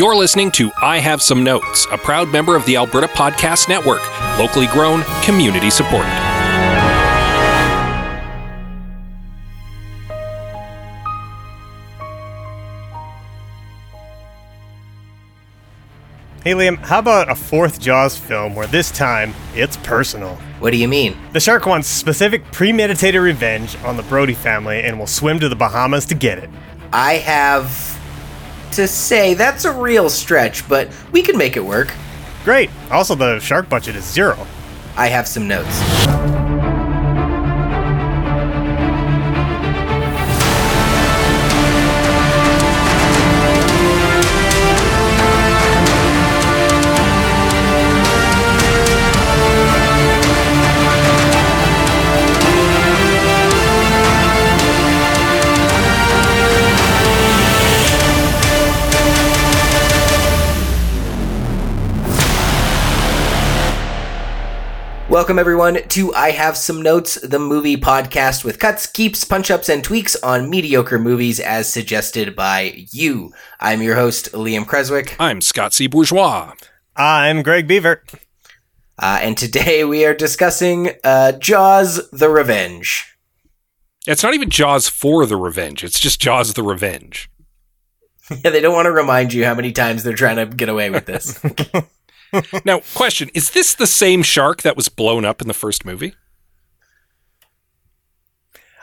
You're listening to I Have Some Notes, a proud member of the Alberta Podcast Network, locally grown, community supported. Hey Liam, how about a fourth Jaws film where this time it's personal? What do you mean? The shark wants specific premeditated revenge on the Brody family and will swim to the Bahamas to get it. I have to say that's a real stretch, but we can make it work. Great. Also, the shark budget is zero. I have some notes. Welcome, everyone, to I Have Some Notes, the movie podcast with cuts, keeps, punch ups, and tweaks on mediocre movies as suggested by you. I'm your host, Liam Creswick. I'm Scott C. Bourgeois. I'm Greg Beaver. Uh, and today we are discussing uh, Jaws the Revenge. It's not even Jaws for the Revenge, it's just Jaws the Revenge. Yeah, they don't want to remind you how many times they're trying to get away with this. now, question Is this the same shark that was blown up in the first movie?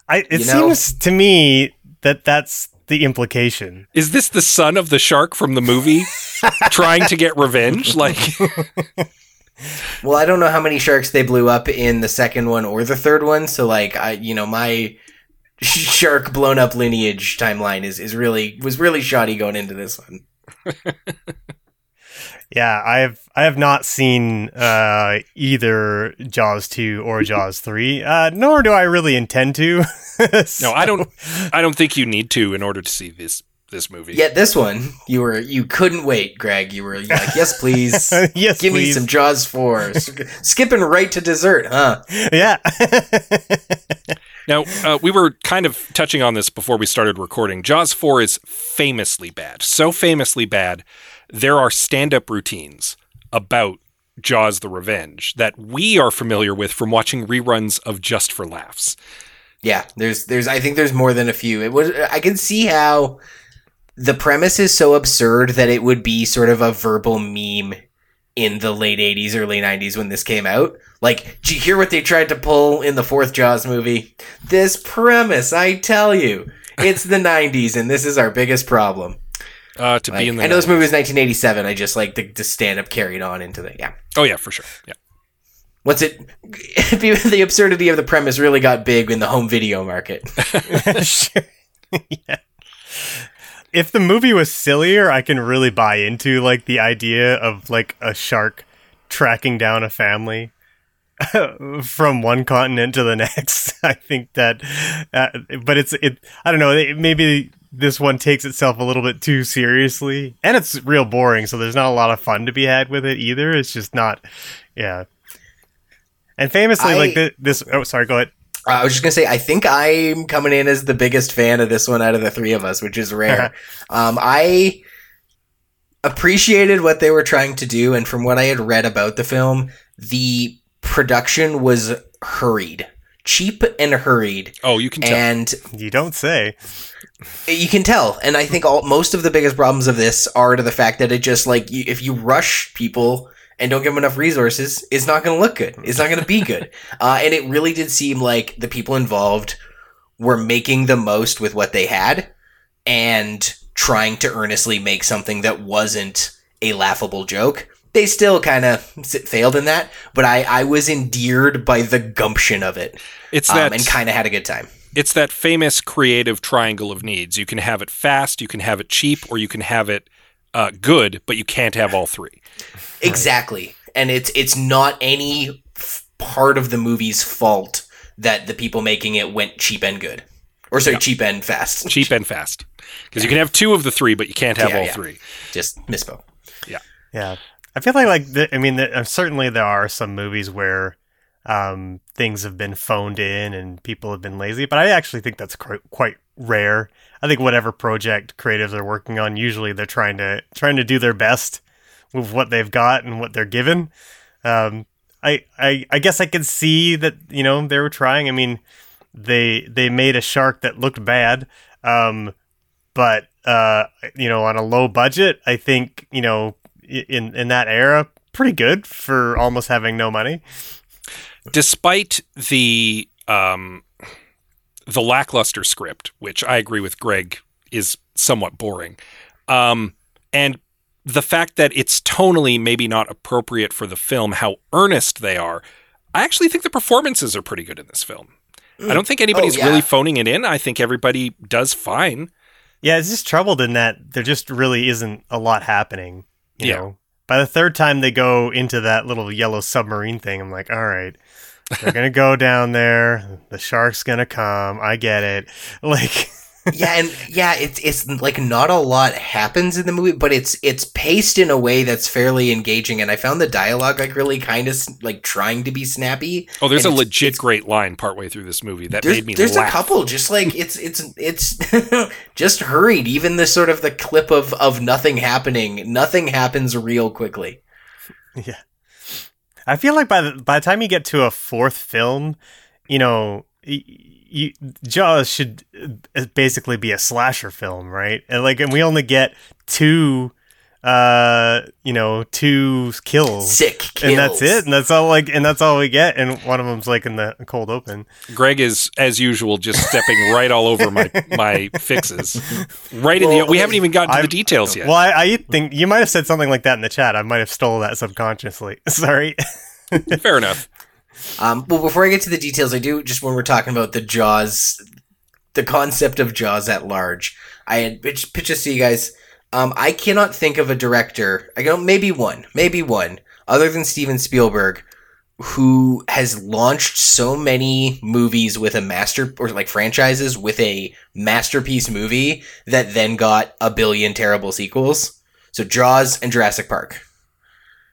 I, it You know- seems to me that that's the implication. Is this the son of the shark from the movie trying to get revenge? Like, well, I don't know how many sharks they blew up in the second one or the third one, so like I, you know, my shark blown up lineage timeline is is really was really shoddy going into this one. Yeah, I have I have not seen uh, either Jaws two or Jaws three, uh, nor do I really intend to. no, I don't. I don't think you need to in order to see this this movie. Yet this one, you were you couldn't wait, Greg. You were like, yes, please. yes, Give me some Jaws 4. Skipping right to dessert, huh? Yeah. Now, uh, we were kind of touching on this before we started recording. Jaws 4 is famously bad. So famously bad, there are stand up routines about Jaws the Revenge that we are familiar with from watching reruns of Just for Laughs. Yeah, there's there's I think there's more than a few. It was I can see how the premise is so absurd that it would be sort of a verbal meme in the late 80s early 90s when this came out. Like, did you hear what they tried to pull in the fourth Jaws movie? This premise, I tell you. It's the 90s and this is our biggest problem. Uh, to Like, be in the I know this movie was 1987. I just like the, the stand up carried on into the yeah. Oh yeah, for sure. Yeah. What's it? the absurdity of the premise really got big in the home video market. sure. yeah. If the movie was sillier, I can really buy into like the idea of like a shark tracking down a family from one continent to the next. I think that, uh, but it's it. I don't know. it- Maybe this one takes itself a little bit too seriously, and it's real boring. So there's not a lot of fun to be had with it either. It's just not. Yeah. And famously, I- like thi- this. Oh, sorry. Go ahead. Uh, I was just gonna say, I think I'm coming in as the biggest fan of this one out of the three of us, which is rare. um, I appreciated what they were trying to do, and from what I had read about the film, the production was hurried, cheap and hurried, Oh, you can tell. and You don't say. You can tell. And I think all most of the biggest problems of this are to the fact that it just like you, if you rush people and don't give them enough resources, it's not going to look good. It's not going to be good. Uh, and it really did seem like the people involved were making the most with what they had and trying to earnestly make something that wasn't a laughable joke. They still kind of failed in that, but I, I was endeared by the gumption of it it's um, that and kind of had a good time. It's that famous creative triangle of needs. You can have it fast, you can have it cheap, or you can have it uh, good, but you can't have all three. Exactly. And it's it's not any f- part of the movie's fault that the people making it went cheap and good. Or sorry, cheap and fast. Cheap and fast. Because you can have two of the three, but you can't have Yeah, all yeah. three. Just misspoke. Yeah, yeah, I feel like like the, I mean, the, uh, certainly there are some movies where um, things have been phoned in and people have been lazy. But I actually think that's quite, quite rare. I think whatever project creatives are working on, usually they're trying to trying to do their best with what they've got and what they're given. Um, I, I I guess I could see that you know they were trying. I mean, they they made a shark that looked bad, um, but uh, you know on a low budget. I think you know in in that era, pretty good for almost having no money. Despite the um, the lackluster script, which I agree with Greg is somewhat boring, um, and the fact that it's tonally maybe not appropriate for the film, how earnest they are, I actually think the performances are pretty good in this film. I don't think anybody's Oh, yeah. really phoning it in. I think everybody does fine. Yeah, it's just troubled in that there just really isn't a lot happening. You Yeah. know, by the third time they go into that little yellow submarine thing, I'm like, all right, they're gonna go down there. The shark's gonna come. I get it. Like, yeah, and yeah, it's it's like not a lot happens in the movie, but it's it's paced in a way that's fairly engaging, and I found the dialogue like really kind of like trying to be snappy. Oh, there's And a it's- legit it's- great line partway through this movie that made me laugh. there's laugh. a couple just like it's it's it's just hurried. Even the sort of the clip of of nothing happening, nothing happens real quickly. yeah, I feel like by the by the time you get to a fourth film, you know. You, Jaws should uh, basically be a slasher film, right? And like, and we only get two, uh, you know, two kills. Sick kills. and that's it and that's all like and that's all we get and one of them's like in the cold open Greg is, as usual, just stepping right all over my my fixes. Right in the. We haven't even gotten to the I'm- details yet. well I, I think you might have said something like that in the chat i might have stole that subconsciously sorry Fair enough. Um, well, before I get to the details, I do just when we're talking about the Jaws, the concept of Jaws at large, I had pitched, pitched this to you guys. Um, I cannot think of a director. I don't. Maybe one. Maybe one other than Steven Spielberg, who has launched so many movies with a master or like franchises with a masterpiece movie that then got a billion terrible sequels. So Jaws and Jurassic Park.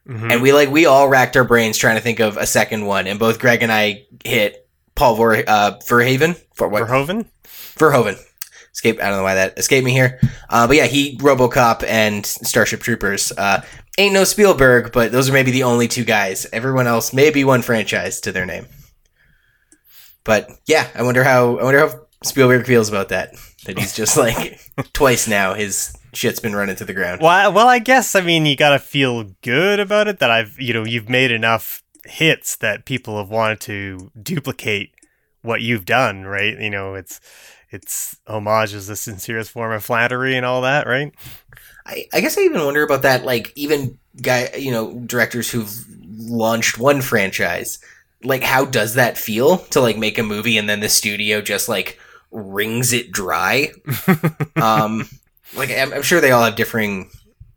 Mhm. And we like we all racked our brains trying to think of a second one, and both Greg and I hit Paul Vor, uh, Verhaven for what verhoeven Verhoeven. Escape. I don't know why that escaped me here. Uh, but yeah, he RoboCop and Starship Troopers. Uh, ain't no Spielberg, but those are maybe the only two guys. Everyone else, maybe one franchise to their name. But yeah, I wonder how I wonder how Spielberg feels about that. That he's just like twice now his shit's been running to the ground. well, I- well i guess i mean you gotta feel good about it that i've you know you've made enough hits that people have wanted to duplicate what you've done right you know it's it's homage is the sincerest form of flattery and all that right I, I guess I even wonder about that. Like even guy, you know, directors who've launched one franchise. Like, how does that feel to like make a movie and then the studio just like wrings it dry? um, like I'm, I'm sure they all have differing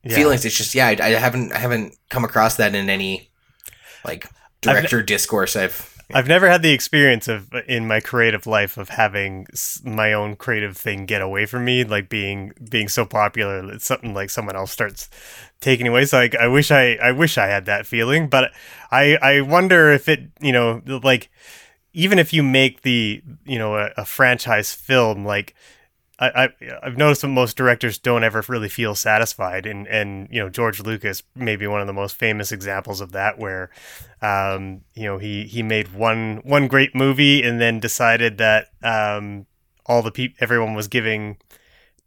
Yeah. feelings. It's just yeah, I, I haven't I haven't come across that in any like director discourse I've. I've never had the experience of in my creative life of having my own creative thing get away from me, like being being so popular that something like someone else starts taking away. So like, I wish I I wish I had that feeling, but I I wonder if it you know like even if you make the you know a, a franchise film like. I, I I've noticed that most directors don't ever really feel satisfied, and and you know George Lucas may be one of the most famous examples of that, where um, you know he he made one one great movie and then decided that um, all the peop everyone was giving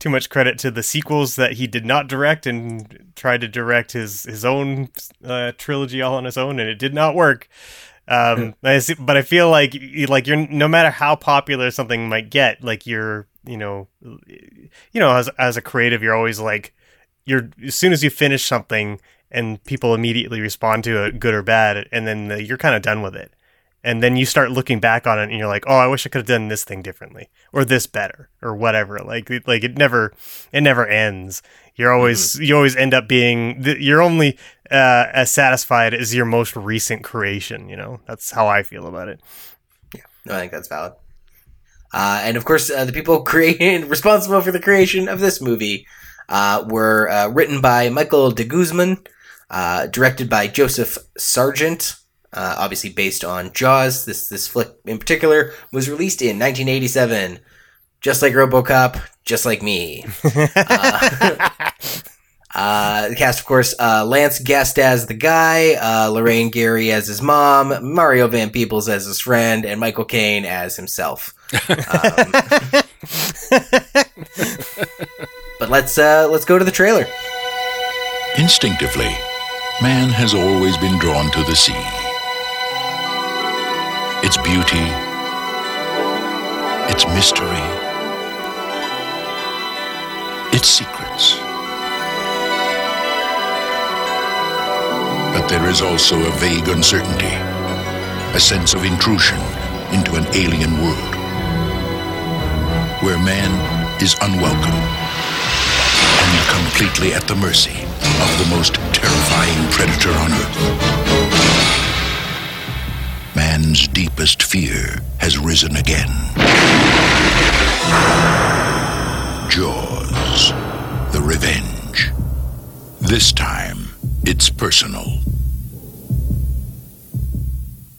too much credit to the sequels that he did not direct and tried to direct his his own uh, trilogy all on his own and it did not work. Um, I see- but I feel like like you're no matter how popular something might get, like you're you know you know as as a creative you're always like you're as soon as you finish something and people immediately respond to it good or bad and then uh, you're kind of done with it. And then you start looking back on it and you're like oh i wish i could have done this thing differently or this better or whatever. Like it- like it never it never ends. You're always you always end up being you're only uh, as satisfied as your most recent creation you know? That's how i feel about it. No, I think that's valid. Uh, and of course, uh, the people creating responsible for the creation of this movie uh, were uh, written by Michael de Guzman, uh, directed by Joseph Sargent, uh, obviously based on Jaws. This this flick in particular was released in 1987, just like RoboCop, just like me. uh, uh, the cast, of course, uh, Lance Guest as the guy, uh, Lorraine Gary as his mom, Mario Van Peebles as his friend, and Michael Caine as himself. Um, but let's uh, let's go to the trailer. Instinctively, man has always been drawn to the sea. Its beauty, its mystery, its secrets. But there is also a vague uncertainty, a sense of intrusion into an alien world, where man is unwelcome and completely at the mercy of the most terrifying predator on earth. Man's deepest fear has risen again. Jaws, the revenge. This time, it's personal.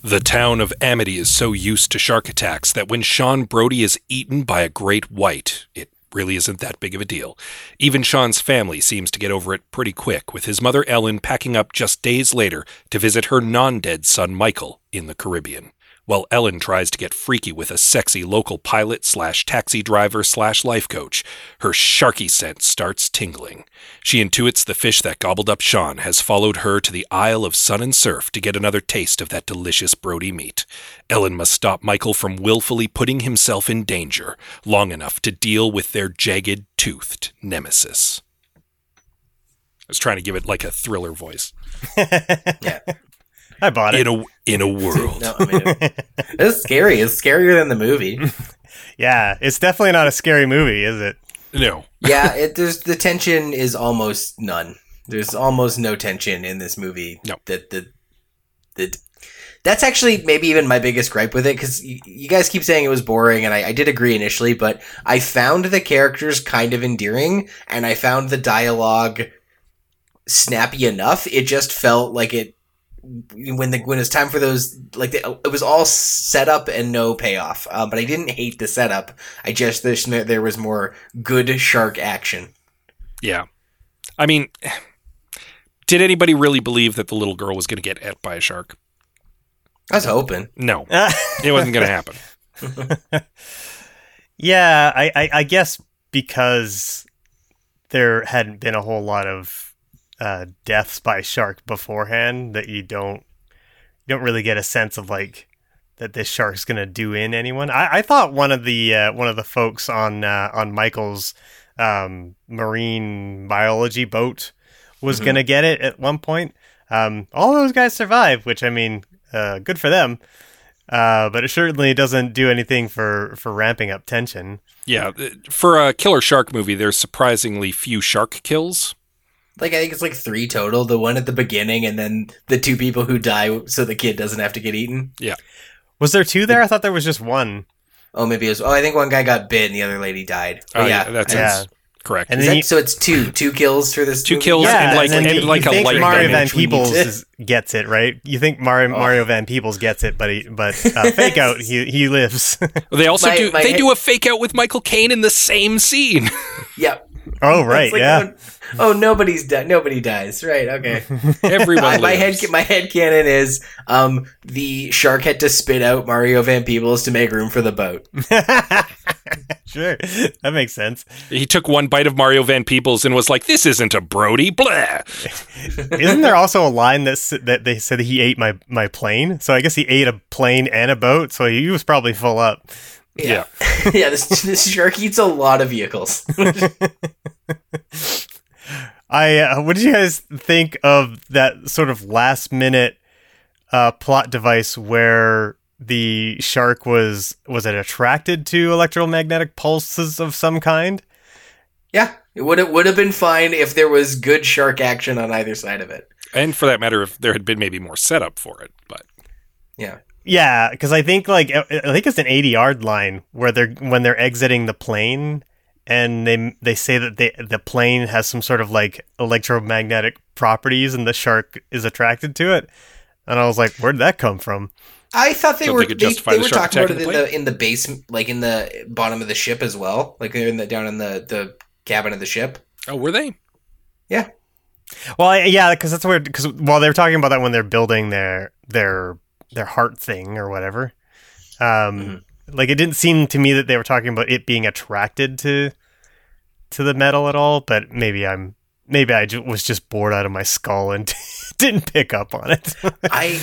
The town of Amity is so used to shark attacks that when Sean Brody is eaten by a great white, it really isn't that big of a deal. Even Sean's family seems to get over it pretty quick, with his mother Ellen packing up just days later to visit her non dead son Michael in the Caribbean. While Ellen tries to get freaky with a sexy local pilot slash taxi driver slash life coach, her sharky scent starts tingling. She intuits the fish that gobbled up Sean has followed her to the Isle of Sun and Surf to get another taste of that delicious Brody meat. Ellen must stop Michael from willfully putting himself in danger long enough to deal with their jagged toothed nemesis. I was trying to give it like a thriller voice. Yeah. I bought it. In a in a world. No, I mean, it's scary. It's scarier than the movie. yeah, it's definitely not a scary movie, is it? No. Yeah, it, there's the tension is almost none. There's almost no tension in this movie. No. That the the that's actually maybe even my biggest gripe with it because you, you guys keep saying it was boring, and I, I did agree initially, but I found the characters kind of endearing, and I found the dialogue snappy enough. It just felt like it when the when it's time for those like the, it was all set up and no payoff. Um, but I didn't hate the setup. I just wish there there was more good shark action. Yeah. I mean, did anybody really believe that the little girl was going to get ate by a shark? I was hoping. No. It wasn't going to happen. yeah, I, I, I guess because there hadn't been a whole lot of uh, deaths by shark beforehand, that you don't you don't really get a sense of like that this shark's gonna do in anyone. I, I thought one of the uh, one of the folks on uh, on Michael's um, marine biology boat was Mhm. gonna get it at one point. Um, all those guys survive, which I mean, uh, good for them. Uh, but it certainly doesn't do anything for, for ramping up tension. Yeah. For a killer shark movie, there's surprisingly few shark kills. Like I think it's like three total. The one at the beginning, and then the two people who die, so the kid doesn't have to get eaten. Yeah. Was there two there? I thought there was just one. Oh, maybe it was. Oh, I think one guy got bit, and the other lady died. Oh, yeah, yeah, that's Yeah. Correct. And then that- you- so it's two, two kills for this. Two movie? kills Yeah, and like- then and you, like you a think light Mario Van damage we need Peebles is, gets it, right? You think Mario Oh. Mario Van Peebles gets it, but he, but uh, fake out he he lives. they also My- do my they head- do a fake out with Michael Caine in the same scene. Yeah. Oh right, like, yeah. Oh, oh, nobody's di- Nobody dies. Right. Okay. Everyone my, my head my head canon is um the shark had to spit out Mario Van Peebles to make room for the boat. sure, that makes sense. He took one bite of Mario Van Peebles and was like, "This isn't a Brody." Blah. Isn't there also a line that s- that they said he ate my my plane? So I guess he ate a plane and a boat. So he was probably full up. Yeah. yeah. This this shark eats a lot of vehicles. I uh, what did you guys think of that sort of last minute uh, plot device where the shark was was it attracted to electromagnetic pulses of some kind? yeah. It would it would have been fine if there was good shark action on either side of it. And for that matter, if there had been maybe more setup for it, but Yeah. Yeah, because I think like I I think it's an eighty yard line where they're when they're exiting the plane, and they they say that they the plane has some sort of like electromagnetic properties, and the shark is attracted to it. and I was like, "Where'd that come from?" I thought they Don't were think it they, justified they the were talking about it in the the in the base, like in the bottom of the ship as well, like they're in the down in the the cabin of the ship. Oh, were they? Yeah. Well, I, yeah, because that's weird. Because while they were talking about that when they're building their their their heart thing or whatever, um, like it didn't seem to me that they were talking about it being attracted to to the metal at all. But maybe I'm maybe I was just bored out of my skull and didn't pick up on it. I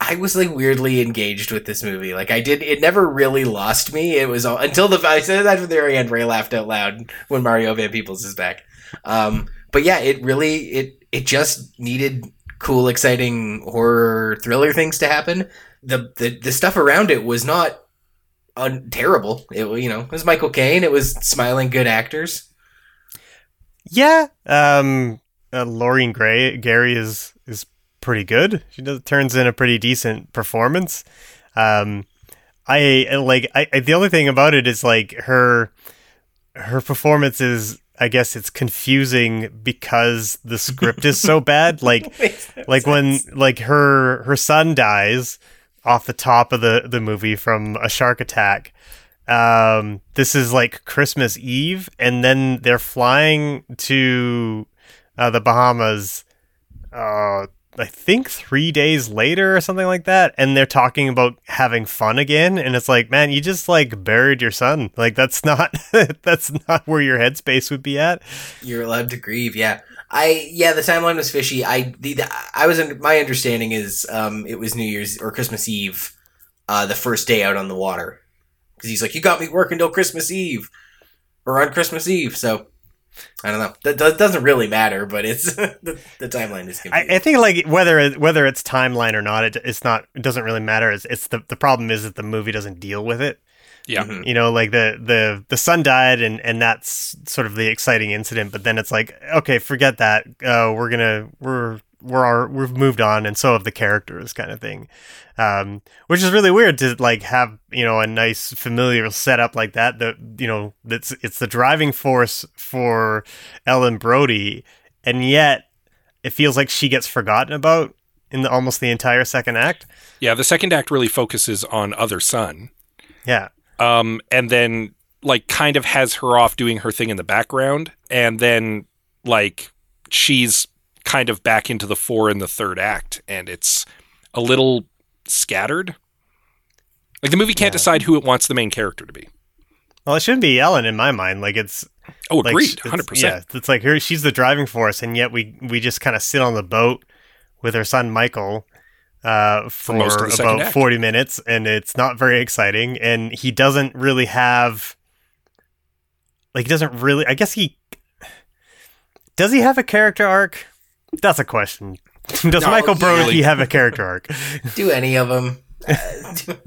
I was like weirdly engaged with this movie. Like I did, it never really lost me. It was all, until the I said that at the very end. Ray laughed out loud when Mario Van Peebles is back. Um, but yeah, it really it it just needed cool, exciting horror thriller things to happen. The the the stuff around it was not un- terrible. It you know it was Michael Caine. It was smiling good actors. yeah, um, uh, Lorraine Gray Gary is is pretty good. She does turns in a pretty decent performance. Um, I like I, I the only thing about it is like her her performance is I guess it's confusing because the script is so bad. Like like when like her her son dies off the top of the the movie from a shark attack. Um, this is like Christmas Eve, and then they're flying to uh, the Bahamas. Uh, I think three days later or something like that, and they're talking about having fun again, and it's like, man, you just like buried your son. Like that's not that's not where your headspace would be at. You're allowed to grieve. Yeah. I yeah, the timeline was fishy. I the, the I was my understanding is um it was New Year's or Christmas Eve, uh the first day out on the water, because he's like you got me working till Christmas Eve, or on Christmas Eve. So I don't know. That, that doesn't really matter, but it's the, the timeline is. I, I think like whether it, whether it's timeline or not, it, it's not. It doesn't really matter. It's, it's the the problem is that the movie doesn't deal with it. Yeah. Mhm. You know, like the the the son died, and and that's sort of the exciting incident. But then it's like, okay, forget that. Uh, we're gonna we're we're our, we've moved on, and so have the characters, kind of thing. Um, which is really weird to like have you know a nice familiar setup like that. That you know that's it's the driving force for Ellen Brody, and yet it feels like she gets forgotten about in the, almost the entire second act. Yeah, the second act really focuses on other son. Yeah, um, and then like kind of has her off doing her thing in the background, and then like she's kind of back into the four in the third act, and it's a little scattered. Like the movie can't Yeah. decide who it wants the main character to be. well, it shouldn't be Ellen in my mind. Like it's Oh, like, agreed, hundred percent. Yeah, it's like her. She's the driving force, and yet we we just kind of sit on the boat with her son Michael uh, for, most of the second about act. forty minutes, and it's not very exciting. And he doesn't really have like he doesn't really. I guess he does. He have a character arc? That's a question. Does No, Michael he- Brody Really? have a character arc? Do any of them?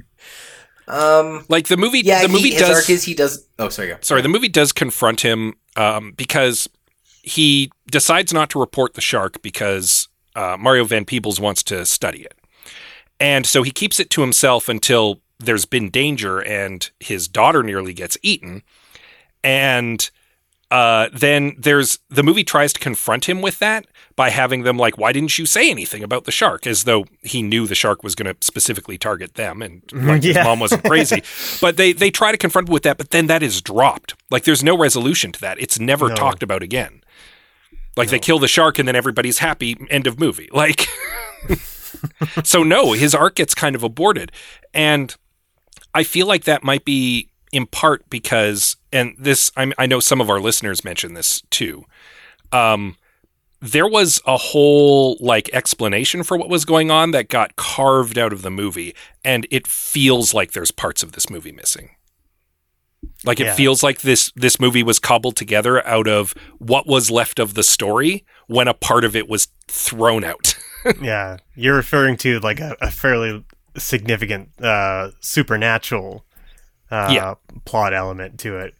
um. Like the movie, Yeah. the he- movie his does. arc is he does. Oh, sorry. Go. sorry, the movie does confront him um, because he decides not to report the shark because uh, Mario Van Peebles wants to study it. And so he keeps it to himself until there's been danger and his daughter nearly gets eaten. And uh, then there's the movie tries to confront him with that by having them like, why didn't you say anything about the shark? As though he knew the shark was going to specifically target them and like his mom wasn't crazy. but they they try to confront him with that, but then that is dropped. Like there's no resolution to that. It's never No. talked about again. Like they kill the shark and then everybody's happy. End of movie. Like so no, his arc gets kind of aborted. And I feel like that might be in part because, and this, I, I know some of our listeners mentioned this too. Um, there was a whole like explanation for what was going on that got carved out of the movie, and it feels like there's parts of this movie missing. Like it Yeah. feels like this this movie was cobbled together out of what was left of the story when a part of it was thrown out. yeah, you're referring to like a, a fairly significant uh, supernatural uh, Yeah. plot element to it.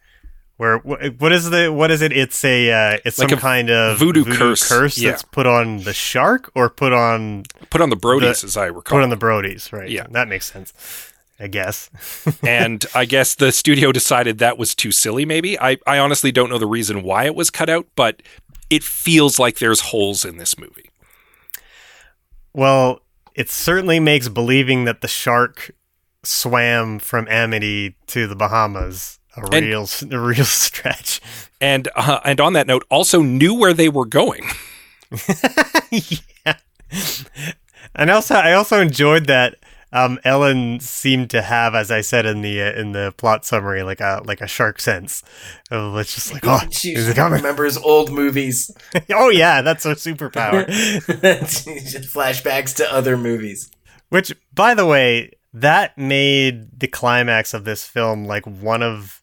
Where what is the what is it? It's a uh, it's Like some kind of voodoo curse, yeah. that's put on the shark or put on Put on the Brodies, The- as I recall. put on the Brodies, right? Yeah. that makes sense. I guess. and I guess the studio decided that was too silly, maybe. I, I honestly don't know the reason why it was cut out, but it feels like there's holes in this movie. Well, it certainly makes believing that the shark swam from Amity to the Bahamas a And- real a real stretch. And uh, and on that note, also knew where they were going. yeah. And also, I also enjoyed that um, Ellen seemed to have, as I said in the uh, in the plot summary, like a like a shark sense. Oh, it's just like, oh, she is it coming? remembers old movies. oh yeah, that's her superpower. Flashbacks to other movies. Which, by the way, that made the climax of this film like one of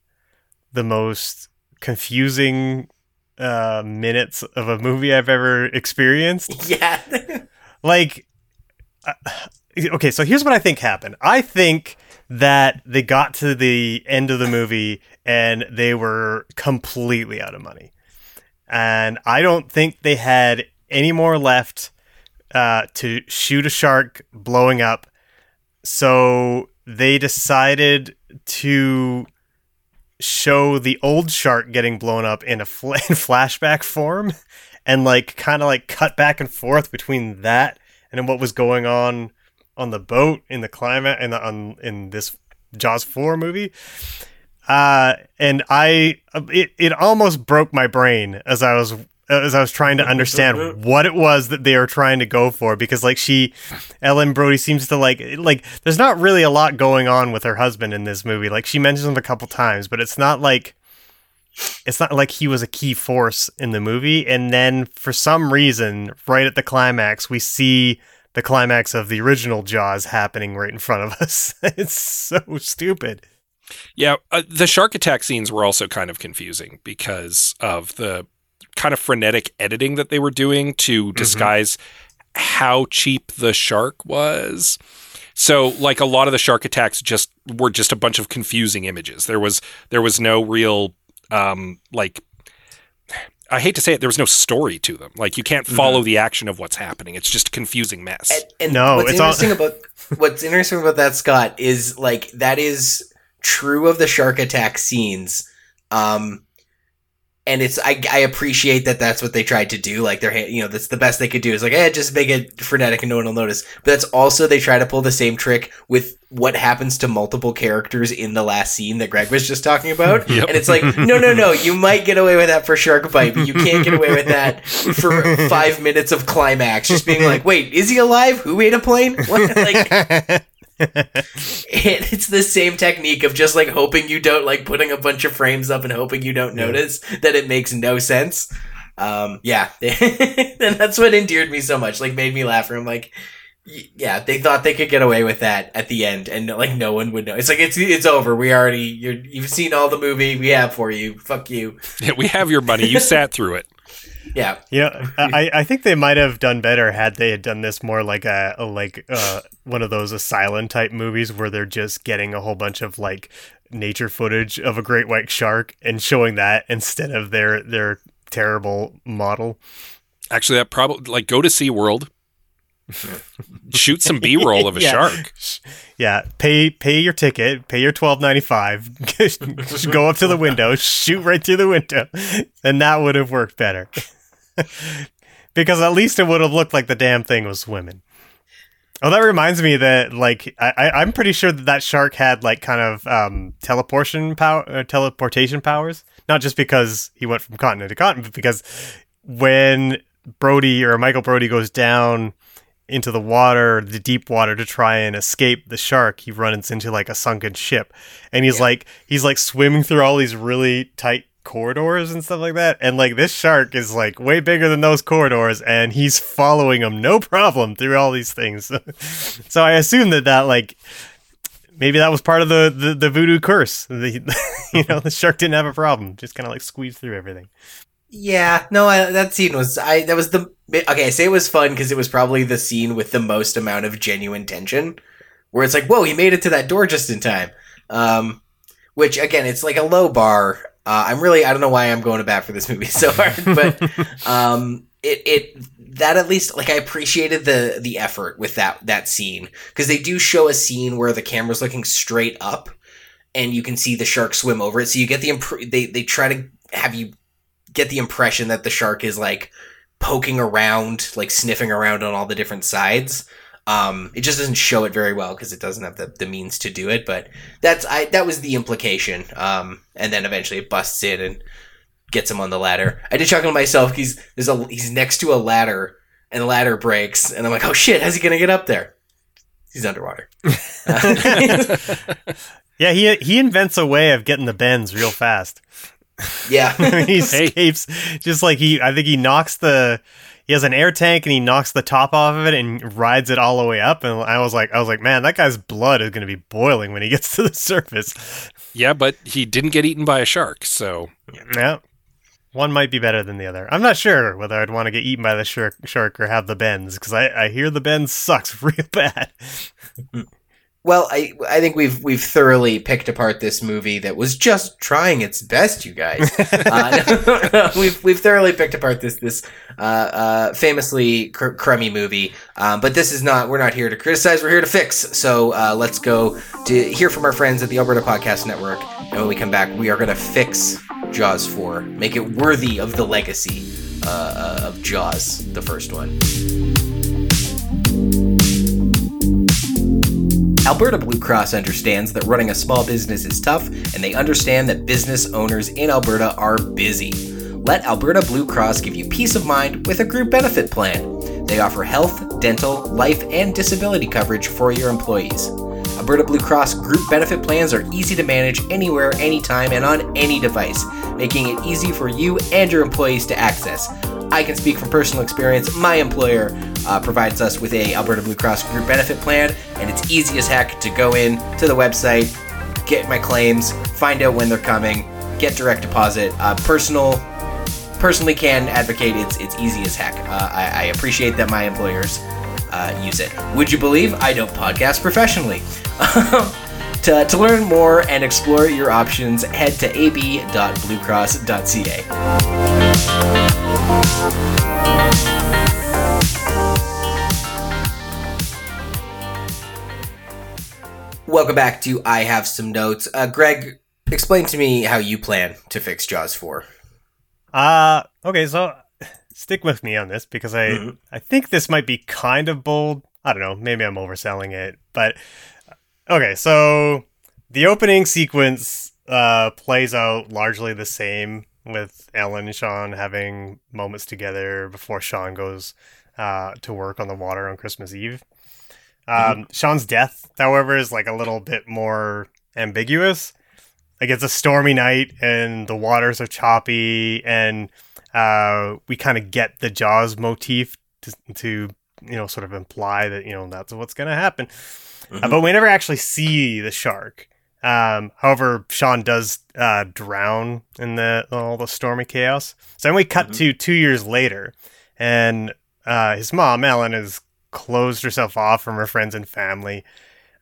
the most confusing uh, minutes of a movie I've ever experienced. Yeah. like uh, okay so here's what i think happened i think that they got to the end of the movie and they were completely out of money and i don't think they had any more left uh, to shoot a shark blowing up so they decided to show the old shark getting blown up in a fl- in flashback form and like kind of like cut back and forth between that and what was going on on the boat in the climate and on in this Jaws 4 movie. Uh and I it it almost broke my brain as I was as I was trying to understand what it was that they were trying to go for because like she Ellen Brody seems to like like there's not really a lot going on with her husband in this movie. Like she mentions him a couple times, but it's not like it's not like he was a key force in the movie. And then for some reason, right at the climax, we see the climax of the original Jaws happening right in front of us. it's so stupid. Yeah, uh, the shark attack scenes were also kind of confusing because of the kind of frenetic editing that they were doing to disguise how cheap the shark was. So, like a lot of the shark attacks just were just a bunch of confusing images. There was there was no real um like I hate to say it, there was no story to them. Like you can't follow the action of what's happening. It's just a confusing mess. And, and No, what's it's all- interesting about what's interesting about that Scott is like that is true of the shark attack scenes. Um, and it's I, I appreciate that that's what they tried to do. Like they're you know that's the best they could do is like eh just make it frenetic and no one will notice. But that's also they try to pull the same trick with what happens to multiple characters in the last scene that Greg was just talking about. Yep. And it's like no no no you might get away with that for shark bite, but you can't get away with that for five minutes of climax. Just being like wait is he alive? Who ate a plane? What? Like it, it's the same technique of just like hoping you don't like putting a bunch of frames up and hoping you don't notice that it makes no sense. Um, yeah, and that's what endeared me so much. Like made me laugh. I'm like, yeah, they thought they could get away with that at the end, and like no one would know. It's like it's it's over. We already you're, you've seen all the movie we have for you. Fuck you. Yeah, we have your money. You sat through it. Yeah, Yeah, I, I think they might have done better had they had done this more like a, a like uh, one of those asylum type movies where they're just getting a whole bunch of like nature footage of a great white shark and showing that instead of their their terrible model. Actually, that probably like go to SeaWorld, shoot some B roll of a Yeah. shark. Yeah, pay pay your ticket, pay your twelve ninety five, go up to the window, shoot right through the window, and that would have worked better. Because at least it would have looked like the damn thing was swimming. Oh, that reminds me that like I, I I'm pretty sure that that shark had like kind of um teleportation power uh, teleportation powers, not just because he went from continent to continent, but because when Brody or Michael Brody goes down into the water, the deep water to try and escape the shark, he runs into like a sunken ship. And he's Yeah. like he's like swimming through all these really tight corridors and stuff like that. And like this shark is like way bigger than those corridors and he's following them no problem through all these things. so I assume that that like maybe that was part of the the, the voodoo curse. The, you know, the shark didn't have a problem, just kind of like squeezed through everything. Yeah, no, I, that scene was I. That was the okay. I say it was fun because it was probably the scene with the most amount of genuine tension, where it's like, whoa, he made it to that door just in time. Um, which again, it's like a low bar. Uh, I'm really I don't know why I'm going to bat for this movie so hard, but um, it it that at least like I appreciated the the effort with that that scene because they do show a scene where the camera's looking straight up and you can see the shark swim over it, so you get the imp- they they try to have you get the impression that the shark is like poking around, like sniffing around on all the different sides. Um, it just doesn't show it very well because it doesn't have the, the means to do it. But that's I that was the implication. Um, and then eventually it busts in and gets him on the ladder. I did chuckle to myself. He's there's a he's next to a ladder and the ladder breaks, and I'm like, oh shit, how's he gonna get up there? He's underwater. Yeah, he he invents a way of getting the bends real fast. yeah. he escapes just like he. I think he knocks the. He has an air tank and he knocks the top off of it and rides it all the way up. And I was like, I was like, man, that guy's blood is going to be boiling when he gets to the surface. Yeah, but he didn't get eaten by a shark, so Yeah, one might be better than the other. I'm not sure whether I'd want to get eaten by the shark, shark or have the bends because I, I hear the bends sucks real bad. Well, I I think we've we've thoroughly picked apart this movie that was just trying its best, you guys. uh, we've we've thoroughly picked apart this this uh, uh, famously cr- crummy movie. Um, but this is not. We're not here to criticize. We're here to fix. So uh, let's go to hear from our friends at the Alberta Podcast Network. And when we come back, we are going to fix Jaws four, make it worthy of the legacy uh, uh, of Jaws, the first one. Alberta Blue Cross understands that running a small business is tough, and they understand that business owners in Alberta are busy. Let Alberta Blue Cross give you peace of mind with a group benefit plan. They offer health, dental, life, and disability coverage for your employees. Alberta Blue Cross group benefit plans are easy to manage anywhere, anytime, and on any device, making it easy for you and your employees to access. I can speak from personal experience. My employer uh, provides us with a Alberta Blue Cross group benefit plan, and it's easy as heck to go in to the website, get my claims, find out when they're coming, get direct deposit. Uh, personal, personally can advocate. It's it's easy as heck. Uh, I, I appreciate that my employers uh, use it. Would you believe I don't podcast professionally? to, to learn more and explore your options, head to ab.bluecross.ca. Welcome back to I Have Some Notes. Uh, Greg, explain to me how you plan to fix Jaws 4. Uh okay, so stick with me on this because I Mhm. I think this might be kind of bold. I don't know, maybe I'm overselling it, but okay, so the opening sequence uh plays out largely the same with Ellen and Sean having moments together before Sean goes uh to work on the water on Christmas Eve. Um Sean's death, however, is like a little bit more ambiguous. Like it's a stormy night and the waters are choppy and uh, we kind of get the Jaws motif to, to, you know, sort of imply that, you know, that's what's going to happen. Uh, Mhm. but we never actually see the shark. Um, however, Sean does uh, drown in the all the stormy chaos. So then we cut Mhm. to two years later, and uh, his mom, Ellen, has closed herself off from her friends and family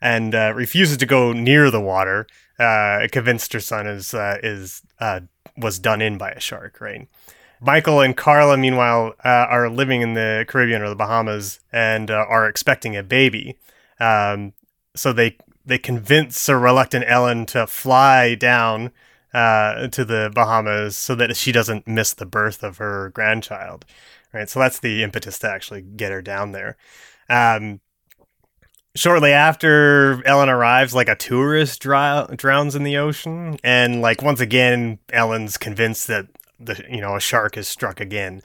and uh, refuses to go near the water. Uh, convinced her son is uh, is uh, was done in by a shark, right? Michael and Carla, meanwhile, uh, are living in the Caribbean or the Bahamas and uh, are expecting a baby. Um, so they they convince a reluctant Ellen to fly down uh, to the Bahamas so that she doesn't miss the birth of her grandchild. Right. So that's the impetus to actually get her down there. Um, shortly after Ellen arrives, like a tourist dry- drowns in the ocean, and like once again, Ellen's convinced that the you know a shark has struck again.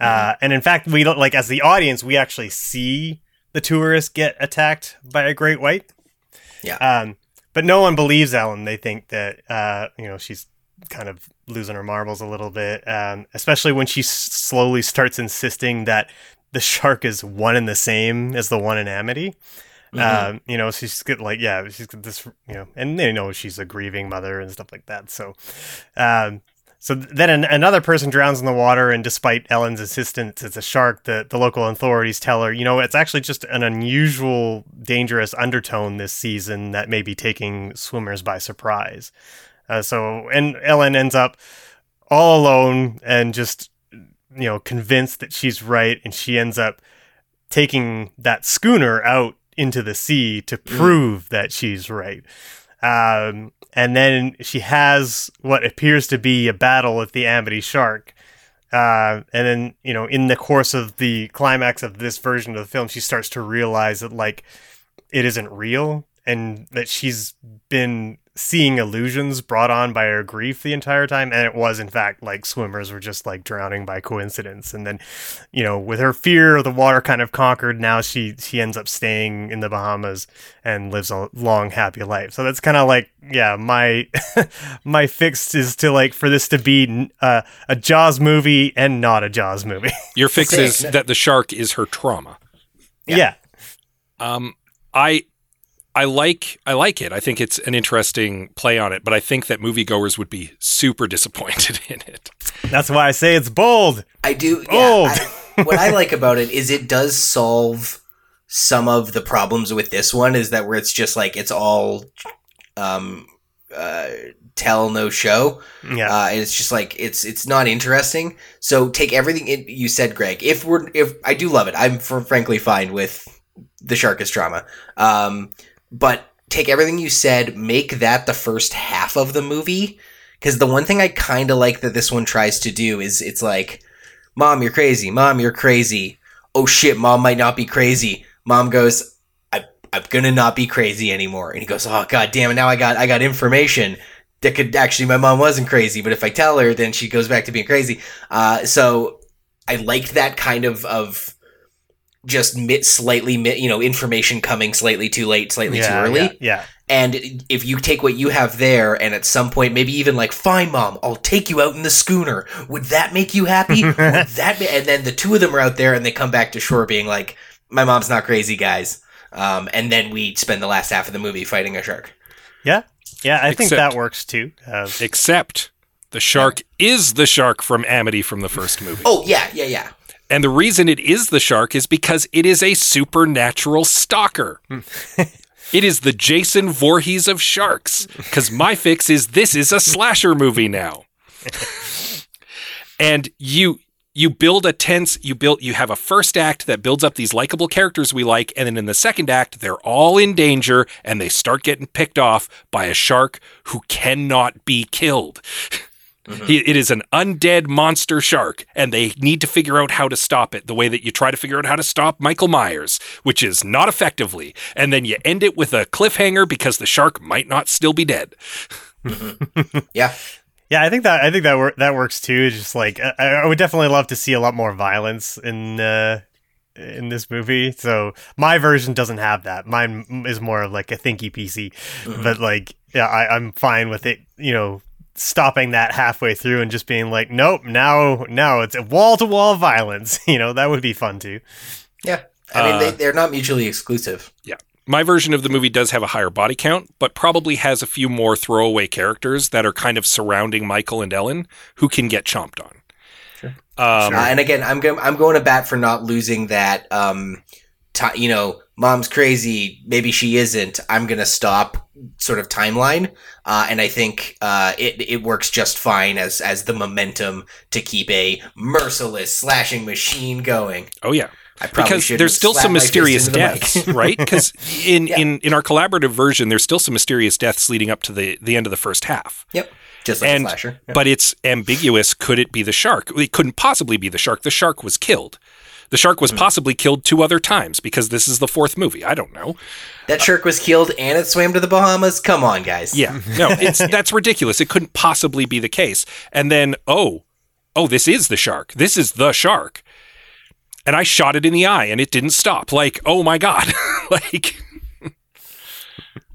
Uh, and in fact, we don't like as the audience, we actually see the tourist get attacked by a great white. Yeah. Um, but no one believes Ellen. They think that uh, you know she's kind of losing her marbles a little bit, um, especially when she s- slowly starts insisting that the shark is one and the same as the one in Amity. Mhm. Um, you know, she's got like, yeah, she's got this, you know, and they know she's a grieving mother and stuff like that. So, um, so then an, another person drowns in the water, and despite Ellen's insistence it's a shark, the, the local authorities tell her, you know, it's actually just an unusual, dangerous undertow this season that may be taking swimmers by surprise. Uh, so, and Ellen ends up all alone and just, you know, convinced that she's right, and she ends up taking that schooner out into the sea to prove that she's right. Um, and then she has what appears to be a battle with the Amity shark. Uh, and then, you know, in the course of the climax of this version of the film, she starts to realize that, like, it isn't real and that she's been seeing illusions brought on by her grief the entire time and it was in fact like swimmers were just like drowning by coincidence. And then you know with her fear of the water kind of conquered now she she ends up staying in the bahamas and lives a long happy life. So that's kind of like yeah my my fix is to like for this to be uh, a jaws movie and not a jaws movie. Your fix is that the shark is her trauma. yeah. Um, I I like I like it. I think it's an interesting play on it, but I think that moviegoers would be super disappointed in it. that's why i say it's bold I do. Bold. Yeah, I, what I like about it is it does solve some of the problems with this one. Is that where it's just like it's all um, uh, tell no show. yeah Uh, and it's just like it's it's not interesting. So take everything it, you said, Greg. If we're if I do love it, I'm for, frankly fine with the shark is drama. Um, but take everything you said, make that the first half of the movie. Because the one thing I kind of like that this one tries to do is it's like, Mom, you're crazy. Mom, you're crazy. Oh shit, Mom might not be crazy. Mom goes, I, I'm gonna not be crazy anymore. And he goes, Oh god damn it! Now I got I got information that could actually my mom wasn't crazy, but if I tell her, then she goes back to being crazy. Uh, so I liked that kind of of just mit, slightly mit, you know information coming slightly too late, slightly yeah, too early. yeah, yeah. And if you take what you have there, and at some point, maybe even like, fine, mom, I'll take you out in the schooner. Would that make you happy? Would that? Be-? And then the two of them are out there, and they come back to shore, being like, "My mom's not crazy, guys." Um, and then we spend the last half of the movie fighting a shark. Yeah, yeah, I think that works too. Uh, Except the shark is the shark from Amity from the first movie. Oh yeah, yeah, yeah. And the reason it is the shark is because it is a supernatural stalker. Hmm. it is the Jason Voorhees of sharks. Because my fix is this is a slasher movie now. and you you build a tense you build you have a first act that builds up these likable characters we like and then in the second act they're all in danger and they start getting picked off by a shark who cannot be killed He, it is an undead monster shark, and they need to figure out how to stop it the way that you try to figure out how to stop Michael Myers, which is not effectively. And then you end it with a cliffhanger because the shark might not still be dead. Yeah. Yeah, I think that I think that wor- that works too. It's just like I, I would definitely love to see a lot more violence in uh, in this movie. So my version doesn't have that. Mine is more of like a thinky PC. But like, yeah, I, I'm fine with it. You know, stopping that halfway through and just being like, nope, now now it's wall to wall violence. You know, that would be fun too. Yeah. I mean, they, they're not mutually exclusive. Yeah. My version of the movie does have a higher body count, but probably has a few more throwaway characters that are kind of surrounding Michael and Ellen who can get chomped on. Um, Uh, and again, I'm going. I'm going to bat for not losing that. Um, ti you know, mom's crazy. Maybe she isn't. I'm gonna stop sort of timeline. Uh, and I think uh, it it works just fine as as the momentum to keep a merciless slashing machine going. Oh yeah. I probably because there's still some mysterious into the mic. deaths, right? Because in, Yeah. in in our collaborative version, there's still some mysterious deaths leading up to the the end of the first half. Yep, just like and a slasher. Yeah. but it's ambiguous. Could it be the shark? It couldn't possibly be the shark. The shark was killed. The shark Hmm. was possibly killed two other times because this is the fourth movie. I don't know. that shark was killed and it swam to the Bahamas. Come on, guys. Yeah, no, it's that's ridiculous. It couldn't possibly be the case. And then, oh, oh, this is the shark. This is the shark. And I shot it in the eye, and it didn't stop. Like, oh my god, like.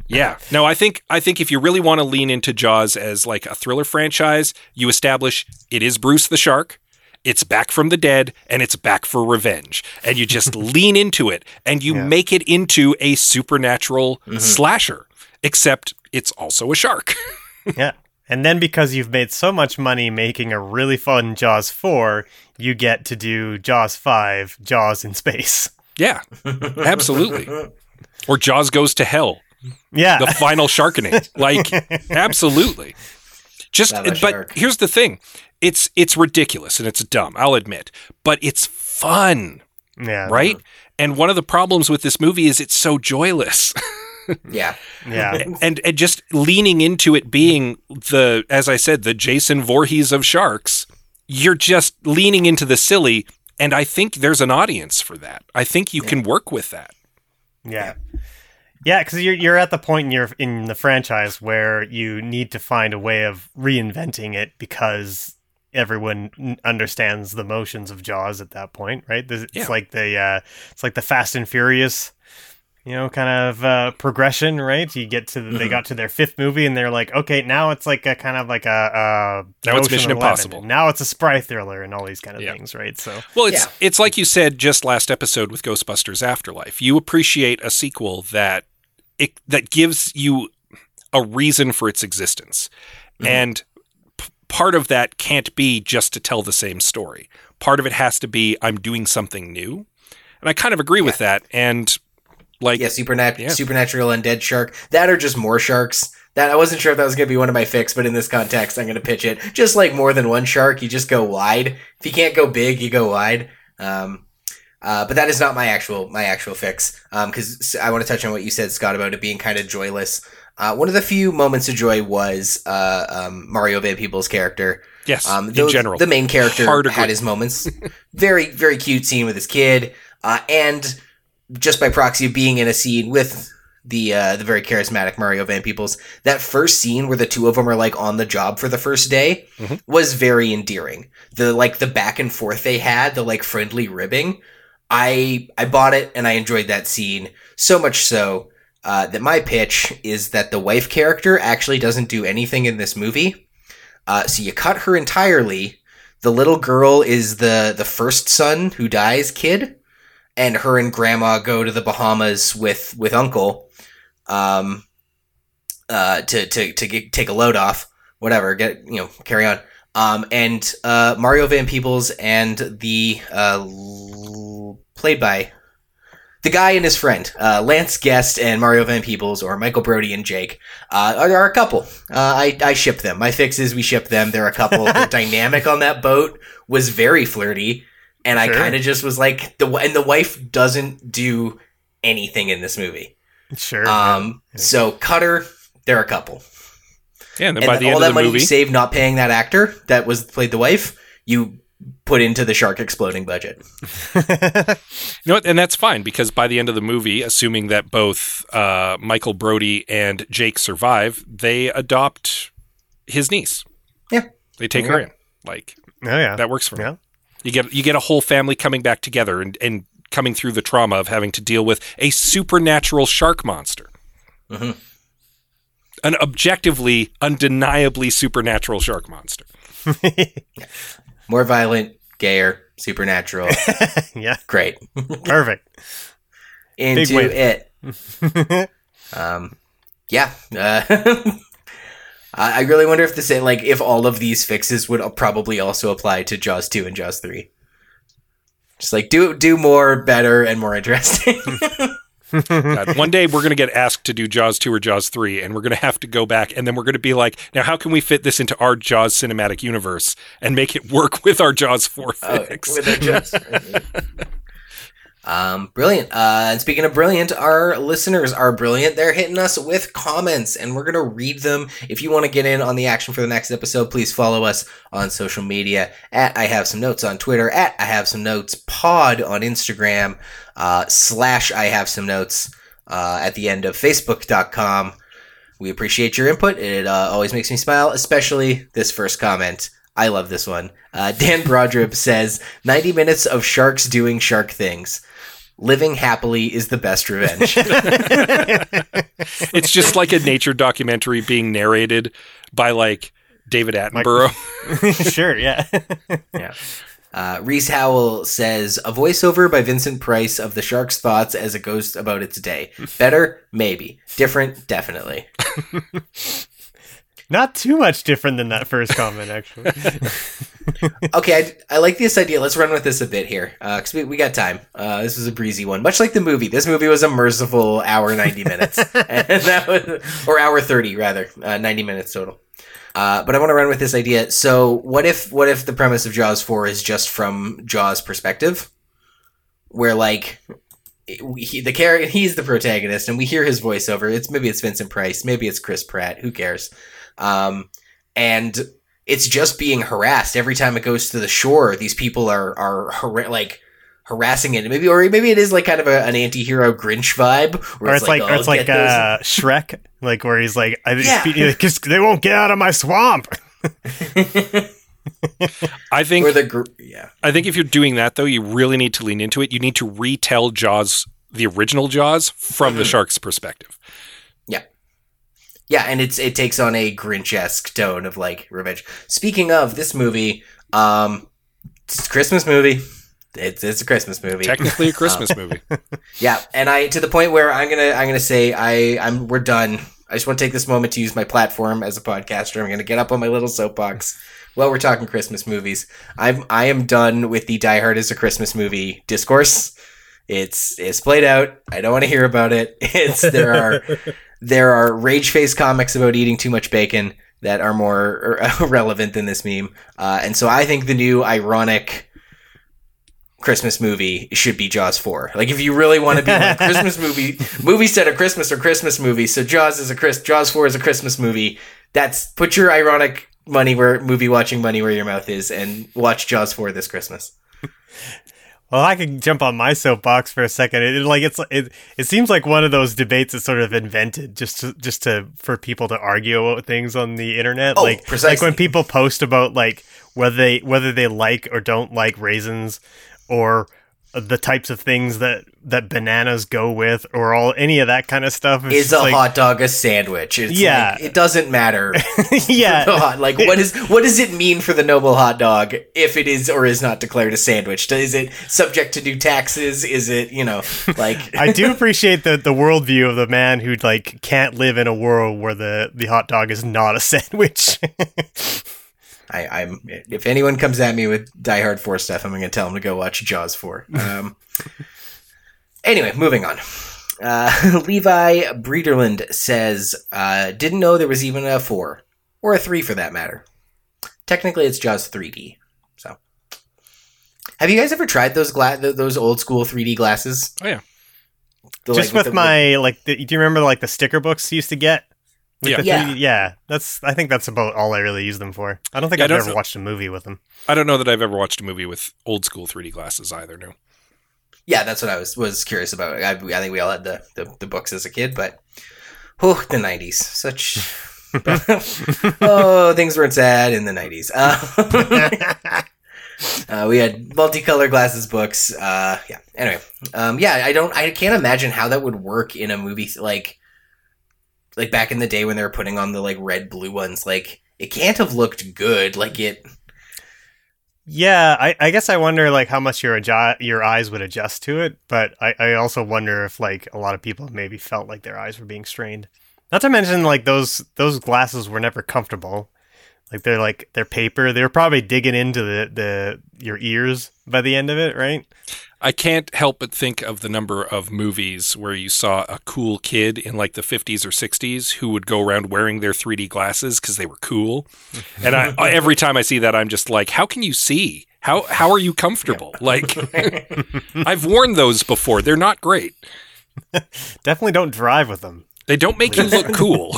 Yeah. No, I think I think if you really want to lean into Jaws as like a thriller franchise, you establish it is Bruce the shark, it's back from the dead, and it's back for revenge. And you just lean into it and you Yeah. make it into a supernatural mm-hmm. slasher, except it's also a shark. Yeah. And then because you've made so much money making a really fun Jaws 4, you get to do Jaws 5, Jaws in space. yeah. Absolutely. Or Jaws goes to hell. Yeah. the final sharkening. Like, absolutely. Just, but shark. here's the thing: it's it's ridiculous and it's dumb. I'll admit, but it's fun, yeah. right? And one of the problems with this movie is it's so joyless, yeah. Yeah. and and just leaning into it being the, as I said, the Jason Voorhees of sharks. you're just leaning into the silly. And I think there's an audience for that. I think you can work with that. Yeah. Yeah, because you're you're at the point in your in the franchise where you need to find a way of reinventing it because everyone understands the motions of Jaws at that point, right? It's Yeah. like the uh, it's like the Fast and Furious, you know, kind of uh, progression, right? You get to the, they got to their fifth movie and they're like, okay, now it's like a kind of like a, a Now it's Mission 11, Impossible. Now it's a spy thriller and all these kind of Yeah. things, right? So Well, it's Yeah. it's like you said just last episode with Ghostbusters Afterlife. You appreciate a sequel that it that gives you a reason for its existence. Mhm. And p- part of that can't be just to tell the same story. Part of it has to be I'm doing something new. And I kind of agree with that and like yeah, supernat- Yeah. supernatural undead shark. That are just more sharks. That I wasn't sure if that was going to be one of my fix, but in this context, I'm going to pitch it. Just like more than one shark, you just go wide. If you can't go big, you go wide. Um, uh, but that is not my actual my actual fix. Because I want to touch on what you said, Scott, about it being kind of joyless. Uh, one of the few moments of joy was uh, um, Mario Van Peebles' character. yes, Um, in general. the main character Hard had agree. his moments. very, very cute scene with his kid, uh, and just by proxy of being in a scene with the uh, the very charismatic Mario Van Peebles, that first scene where the two of them are like on the job for the first day Mhm. was very endearing. The like the back and forth they had, the like friendly ribbing. I I bought it and I enjoyed that scene so much so uh, that my pitch is that the wife character actually doesn't do anything in this movie. Uh, so you cut her entirely. The little girl is the the first son who dies kid, and her and grandma go to the Bahamas with with uncle, um, uh, to to to get, take a load off, whatever, get you know carry on. Um, and uh, Mario Van Peebles and the uh, l- played by the guy and his friend, uh, Lance Guest and Mario Van Peebles, or Michael Brody and Jake, uh, are, are a couple. Uh, I, I ship them. My fix is we ship them. They're a couple. the dynamic on that boat was very flirty, and I kind of just was like the and the wife doesn't do anything in this movie. sure. Um, so Cutter, they're a couple, yeah, and then and by the all end that of the money movie you saved not paying that actor that was played the wife, you put into the shark exploding budget. You know? And that's fine because by the end of the movie, assuming that both uh, Michael Brody and Jake survive, they adopt his niece. Yeah. They take her in. Like oh yeah. that works for me. Yeah. You get you get a whole family coming back together and, and coming through the trauma of having to deal with a supernatural shark monster. Mhm. An objectively, undeniably supernatural shark monster. More violent, gayer, supernatural. yeah. Great. Perfect. Into it. Um, yeah. Uh, I I really wonder if the same, like, if all of these fixes would probably also apply to Jaws two and Jaws three. Just like do do more, better, and more interesting. God, one day we're going to get asked to do Jaws 2 or Jaws 3, and we're going to have to go back, and then we're going to be like, now how can we fit this into our Jaws cinematic universe and make it work with our Jaws 4 Oh, fix? Um, brilliant. Uh, and speaking of brilliant, our listeners are brilliant. They're hitting us with comments, and we're gonna read them. If you want to get in on the action for the next episode, please follow us on social media at I have some notes on Twitter, at I have some notes pod on Instagram, uh, slash I have some notes uh, at the end of Facebook.com. We appreciate your input. It uh, always makes me smile, especially this first comment. I love this one. Uh, Dan Brodrib says 90 minutes of sharks doing shark things. Living happily is the best revenge. it's just like a nature documentary being narrated by like David Attenborough. sure, yeah. yeah. Uh, Reese Howell says a voiceover by Vincent Price of the shark's thoughts as it goes about its day. Better, maybe. Different, definitely. Not too much different than that first comment, actually. Okay, I, I like this idea. Let's run with this a bit here because we, we got time. Uh, this was a breezy one, much like the movie. This movie was a merciful hour ninety minutes, and that was, or hour thirty rather, uh, ninety minutes total. Uh, but I want to run with this idea. So, what if what if the premise of Jaws four is just from Jaws' perspective, where like he, the character he's the protagonist, and we hear his voiceover. It's maybe it's Vincent Price, maybe it's Chris Pratt. Who cares? Um, and it's just being harassed every time it goes to the shore. These people are are har- like harassing it. Maybe or maybe it is like kind of a, an anti-hero Grinch vibe, Or it's like, or "Oh, it's like get uh, Shrek, like where he's like, I Yeah. because they won't get out of my swamp. I think or the gr- yeah. I think if you're doing that though, you really need to lean into it. You need to retell Jaws, the original Jaws, from the shark's perspective. Yeah, and it's it takes on a Grinch-esque tone of like revenge. Speaking of this movie, um, it's a Christmas movie. It's it's a Christmas movie. Technically a Christmas movie. Yeah, and I to the point where I'm gonna I'm gonna say I I'm we're done. I just want to take this moment to use my platform as a podcaster. I'm gonna get up on my little soapbox while we're talking Christmas movies. I'm I am done with the Die Hard is a Christmas movie discourse. It's it's played out. I don't want to hear about it. It's there are there are rage face comics about eating too much bacon that are more relevant than this meme. Uh, and so I think the new ironic Christmas movie should be Jaws 4. Like if you really want to be like Christmas movie, movie set of Christmas or Christmas movie, so Jaws is a Chris Jaws 4 is a Christmas movie. That's put your ironic money where movie watching money where your mouth is and watch Jaws 4 this Christmas. Well, I could jump on my soapbox for a second. It, it- like it's it it seems like one of those debates that's sort of invented just to, just to for people to argue about things on the internet. Oh, like like when people post about like whether they whether they like or don't like raisins or the types of things that that bananas go with or all any of that kind of stuff. It's Is a like, hot dog a sandwich? It's Yeah. like, it doesn't matter. yeah. Hot- like what is what does it mean for the noble hot dog if it is or is not declared a sandwich? Is it subject to new taxes? Is it you know like I do appreciate the the worldview of the man who like can't live in a world where the the hot dog is not a sandwich. I, I'm if anyone comes at me with Die Hard Four stuff, I'm going to tell them to go watch Jaws Four. Um, anyway, moving on. Uh, Levi Breederland says, uh, "Didn't know there was even a four or a three for that matter. Technically, it's Jaws 3D. So, have you guys ever tried those gla- th- those old school 3D glasses? Oh, yeah. The, Just like, with the- my like, the, do you remember like the sticker books you used to get? With Yeah. the Yeah. 3D yeah. That's I think that's about all I really use them for. I don't think Yeah, I I've don't ever know- watched a movie with them. I don't know that I've ever watched a movie with old school 3D glasses either. No. Yeah, that's what I was was curious about. I, I think we all had the, the, the books as a kid, but oh, the '90s, such oh, things weren't sad in the '90s. Uh, uh, we had multicolor glasses books. Uh, yeah. Anyway, um, yeah, I don't, I can't imagine how that would work in a movie like like back in the day when they were putting on the like red blue ones. Like it can't have looked good. Like it. Yeah, I, I guess I wonder like how much your adju- your eyes would adjust to it, but I, I also wonder if like a lot of people maybe felt like their eyes were being strained. Not to mention like those those glasses were never comfortable. Like they're like they're paper. They're probably digging into the, the your ears by the end of it, right? I can't help but think of the number of movies where you saw a cool kid in like the 50s or 60s who would go around wearing their 3D glasses because they were cool. And I, every time I see that, I'm just like, how can you see? How how are you comfortable? Like, I've worn those before. They're not great. Definitely don't drive with them. They don't make you look cool.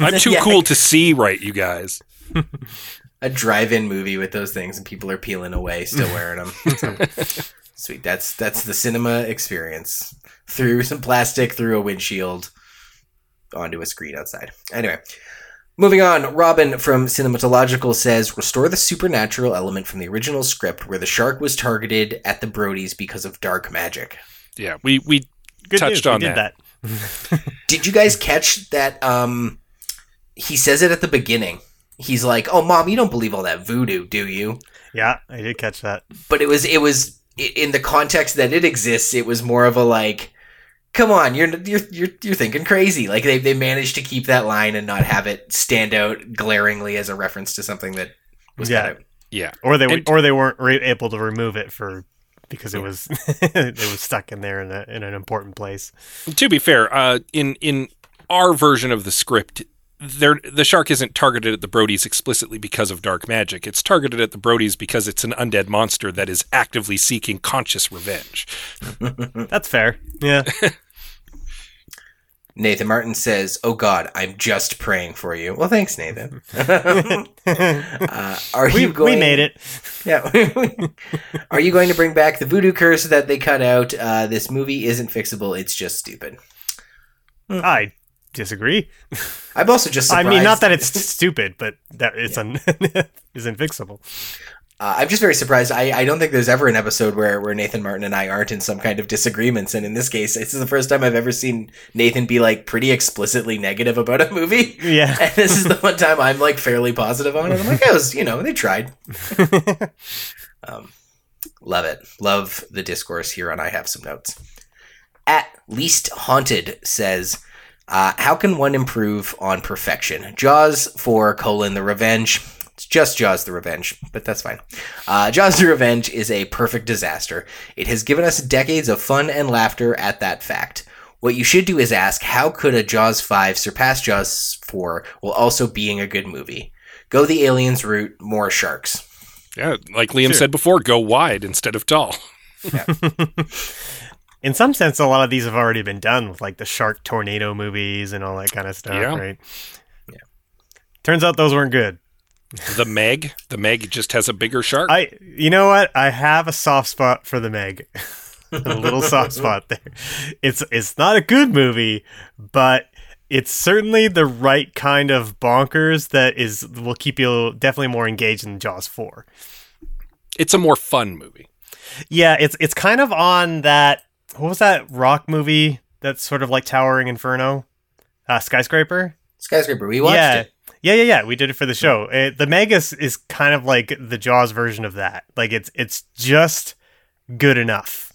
I'm too Yeah. cool to see right, you guys. A drive-in movie with those things and people are peeling away still wearing them sweet. That's that's the cinema experience. Through some plastic through a windshield onto a screen outside. Anyway moving on. Robin from cinematological says restore the supernatural element from the original script where the shark was targeted at the Brodies because of dark magic. Yeah, we we Good touched news, we on did that. that. did you guys catch that um he says it at the beginning he's like oh mom you don't believe all that voodoo do you Yeah, I did catch that. but it was it was in the context that it exists it was more of a like come on you're you're you're, you're thinking crazy like they, they managed to keep that line and not have it stand out glaringly as a reference to something that was Yeah. kind of Yeah. Or they And- or they weren't re- able to remove it for because it was it was stuck in there in a, in an important place. To be fair, uh, in in our version of the script, there the shark isn't targeted at the Brodies explicitly because of dark magic. It's targeted at the Brodies because it's an undead monster that is actively seeking conscious revenge. That's fair. Yeah. Nathan Martin says, "Oh God, I'm just praying for you." Well, thanks, Nathan. uh, are we, you going? we made it. Yeah. are you going to bring back the voodoo curse that they cut out? Uh, this movie isn't fixable. It's just stupid. I disagree. I'm also just. I mean, not that it's stupid, but that it's un- isn't fixable. Uh, I'm just very surprised. I, I don't think there's ever an episode where, where Nathan Martin and I aren't in some kind of disagreements. And in this case, this is the first time I've ever seen Nathan be like pretty explicitly negative about a movie. Yeah. And this is the one time I'm like fairly positive on it. I'm like, it was, you know, they tried. um, love it. Love the discourse here on I Have Some Notes. At least haunted says, uh, how can one improve on perfection? Jaws four colon the revenge. It's just Jaws the Revenge, but that's fine. Uh, Jaws the Revenge is a perfect disaster. It has given us decades of fun and laughter at that fact. What you should do is ask, how could a Jaws 5 surpass Jaws 4 while also being a good movie? Go the aliens route, more sharks. Yeah, like Liam Sure. said before, go wide instead of tall. In some sense, a lot of these have already been done with like the shark tornado movies and all that kind of stuff, Yeah. right? Yeah. Turns out those weren't good. The Meg, the Meg just has a bigger shark. I, you know what? I have a soft spot for the Meg. a little soft spot there. It's it's not a good movie, but it's certainly the right kind of bonkers that is will keep you definitely more engaged than Jaws four. it's a more fun movie. Yeah, it's it's kind of on that. What was that rock movie that's sort of like Towering Inferno, uh, skyscraper? Skyscraper, we watched yeah. it. Yeah, yeah, yeah. We did it for the show. It, the Megas is kind of like the Jaws version of that. Like it's it's just good enough.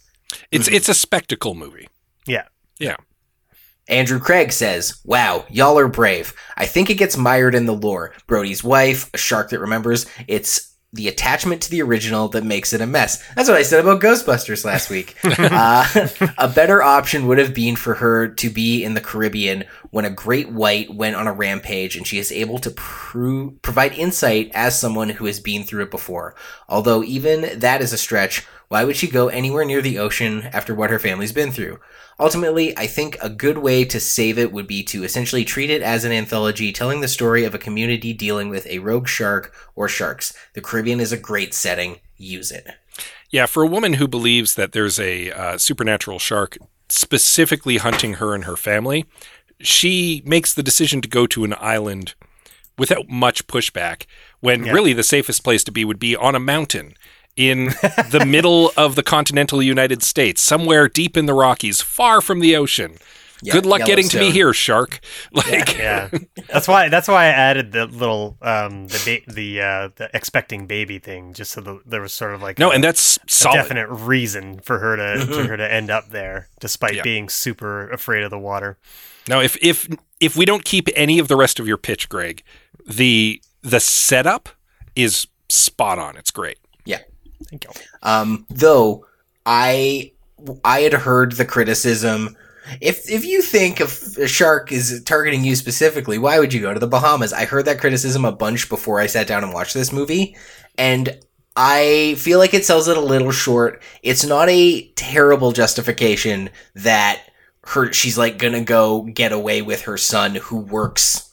It's it's a spectacle movie. Yeah. Yeah. Andrew Craig says, Wow, y'all are brave. I think it gets mired in the lore. Brody's wife, a shark that remembers. It's the attachment to the original that makes it a mess. That's what I said about Ghostbusters last week. uh, a better option would have been for her to be in the Caribbean when a great white went on a rampage and she is able to pro- provide insight as someone who has been through it before. Although even that is a stretch, why would she go anywhere near the ocean after what her family's been through? Ultimately, I think a good way to save it would be to essentially treat it as an anthology telling the story of a community dealing with a rogue shark or sharks. The Caribbean is a great setting. Use it. Yeah, for a woman who believes that there's a uh, supernatural shark specifically hunting her and her family, she makes the decision to go to an island without much pushback when Yeah. really the safest place to be would be on a mountain in the middle of the continental United States, somewhere deep in the Rockies, far from the ocean. Yeah, Good luck getting to me Yellowstone. here, shark. Like, Yeah, that's why that's why I added the little um the ba- the uh the expecting baby thing just so the, there was sort of like no, a, and that's a definite reason for her to for her to end up there despite Yeah. being super afraid of the water. Now, if if if we don't keep any of the rest of your pitch, Greg, the the setup is spot on. It's great. Thank you. Um, though I I had heard the criticism. If if you think a shark is targeting you specifically, why would you go to the Bahamas? I heard that criticism a bunch before I sat down and watched this movie, and I feel like it sells it a little short. It's not a terrible justification that her she's like gonna go get away with her son who works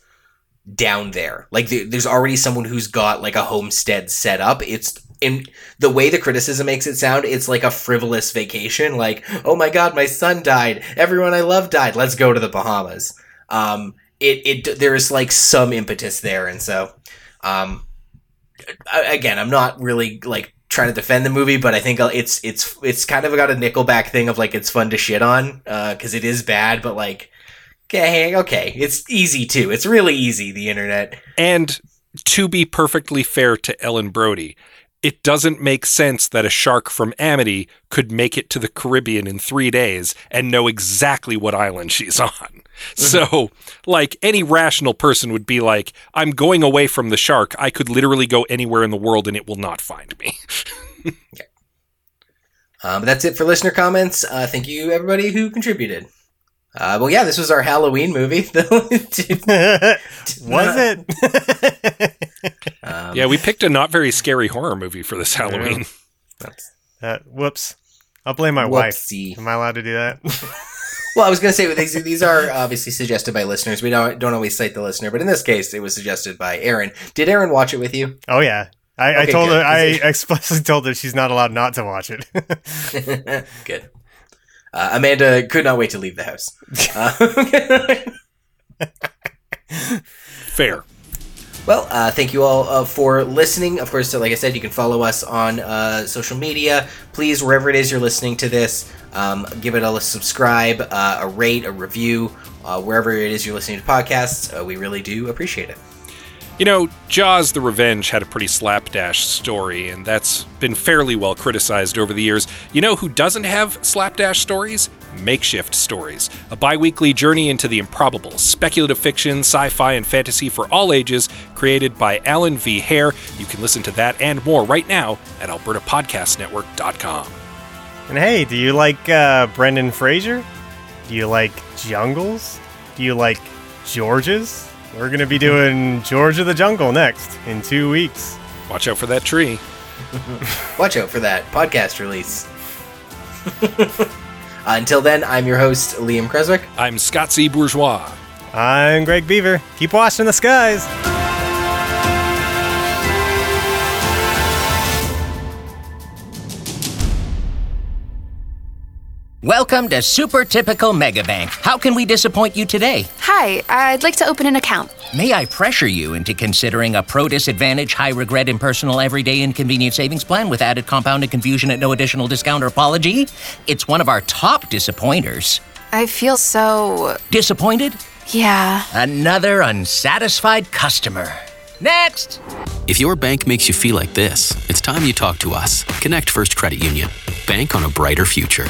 down there. Like there, there's already someone who's got like a homestead set up. It's in the way the criticism makes it sound, it's like a frivolous vacation. Like, oh my god, my son died. Everyone I love died. Let's go to the Bahamas. Um, it it there's like some impetus there, and so, um, again, I'm not really like trying to defend the movie, but I think it's it's it's kind of got a Nickelback thing of like it's fun to shit on because it is bad, but like. Okay, okay, it's easy too. It's really easy. The internet. And to be perfectly fair to Ellen Brody, it doesn't make sense that a shark from Amity could make it to the Caribbean in three days and know exactly what island she's on. So, like, any rational person would be like, I'm going away from the shark. I could literally go anywhere in the world and it will not find me. Um, but that's it for listener comments. Uh, thank you, everybody who contributed. Uh, well, yeah, this was our Halloween movie. was it? um, yeah, we picked a not very scary horror movie for this Halloween. that's- uh, whoopsie. I'll blame my wife. Whoopsie. Am I allowed to do that? Well, I was going to say these these are obviously suggested by listeners. We don't don't always cite the listener, but in this case, it was suggested by Aaron. Did Aaron watch it with you? Oh yeah. I, I told good. her. I explicitly told her she's not allowed not to watch it. Good. Uh, Amanda could not wait to leave the house. Uh, Fair. Well, uh, thank you all uh, for listening. Of course, so like I said, you can follow us on uh, social media. Please, wherever it is you're listening to this, um, give it a subscribe, uh, a rate, a review, uh, wherever it is you're listening to podcasts. Uh, we really do appreciate it. You know, Jaws the Revenge had a pretty slapdash story, and that's been fairly well criticized over the years. You know who doesn't have slapdash stories? Makeshift Stories, a bi weekly journey into the improbable, speculative fiction, sci fi, and fantasy for all ages, created by Alan V. Hare. You can listen to that and more right now at AlbertaPodcastNetwork.com. and hey, do you like uh, Brendan Fraser? Do you like Jungles? Do you like Georges? We're gonna be doing George of the Jungle next in two weeks. Watch out for that tree. Watch out for that podcast release. Uh, until then, I'm your host, Liam Creswick. I'm Scott C. Bourgeois. I'm Greg Beaver. Keep watching the skies. Welcome to Super Typical Megabank. How can we disappoint you today? Hi, I'd like to open an account. May I pressure you into considering a pro disadvantage, high regret, impersonal, everyday inconvenient savings plan with added compounded confusion at no additional discount or apology? It's one of our top disappointers. I feel so. Disappointed? Yeah. Another unsatisfied customer. Next! If your bank makes you feel like this, it's time you talk to us. Connect First Credit Union. Bank on a brighter future.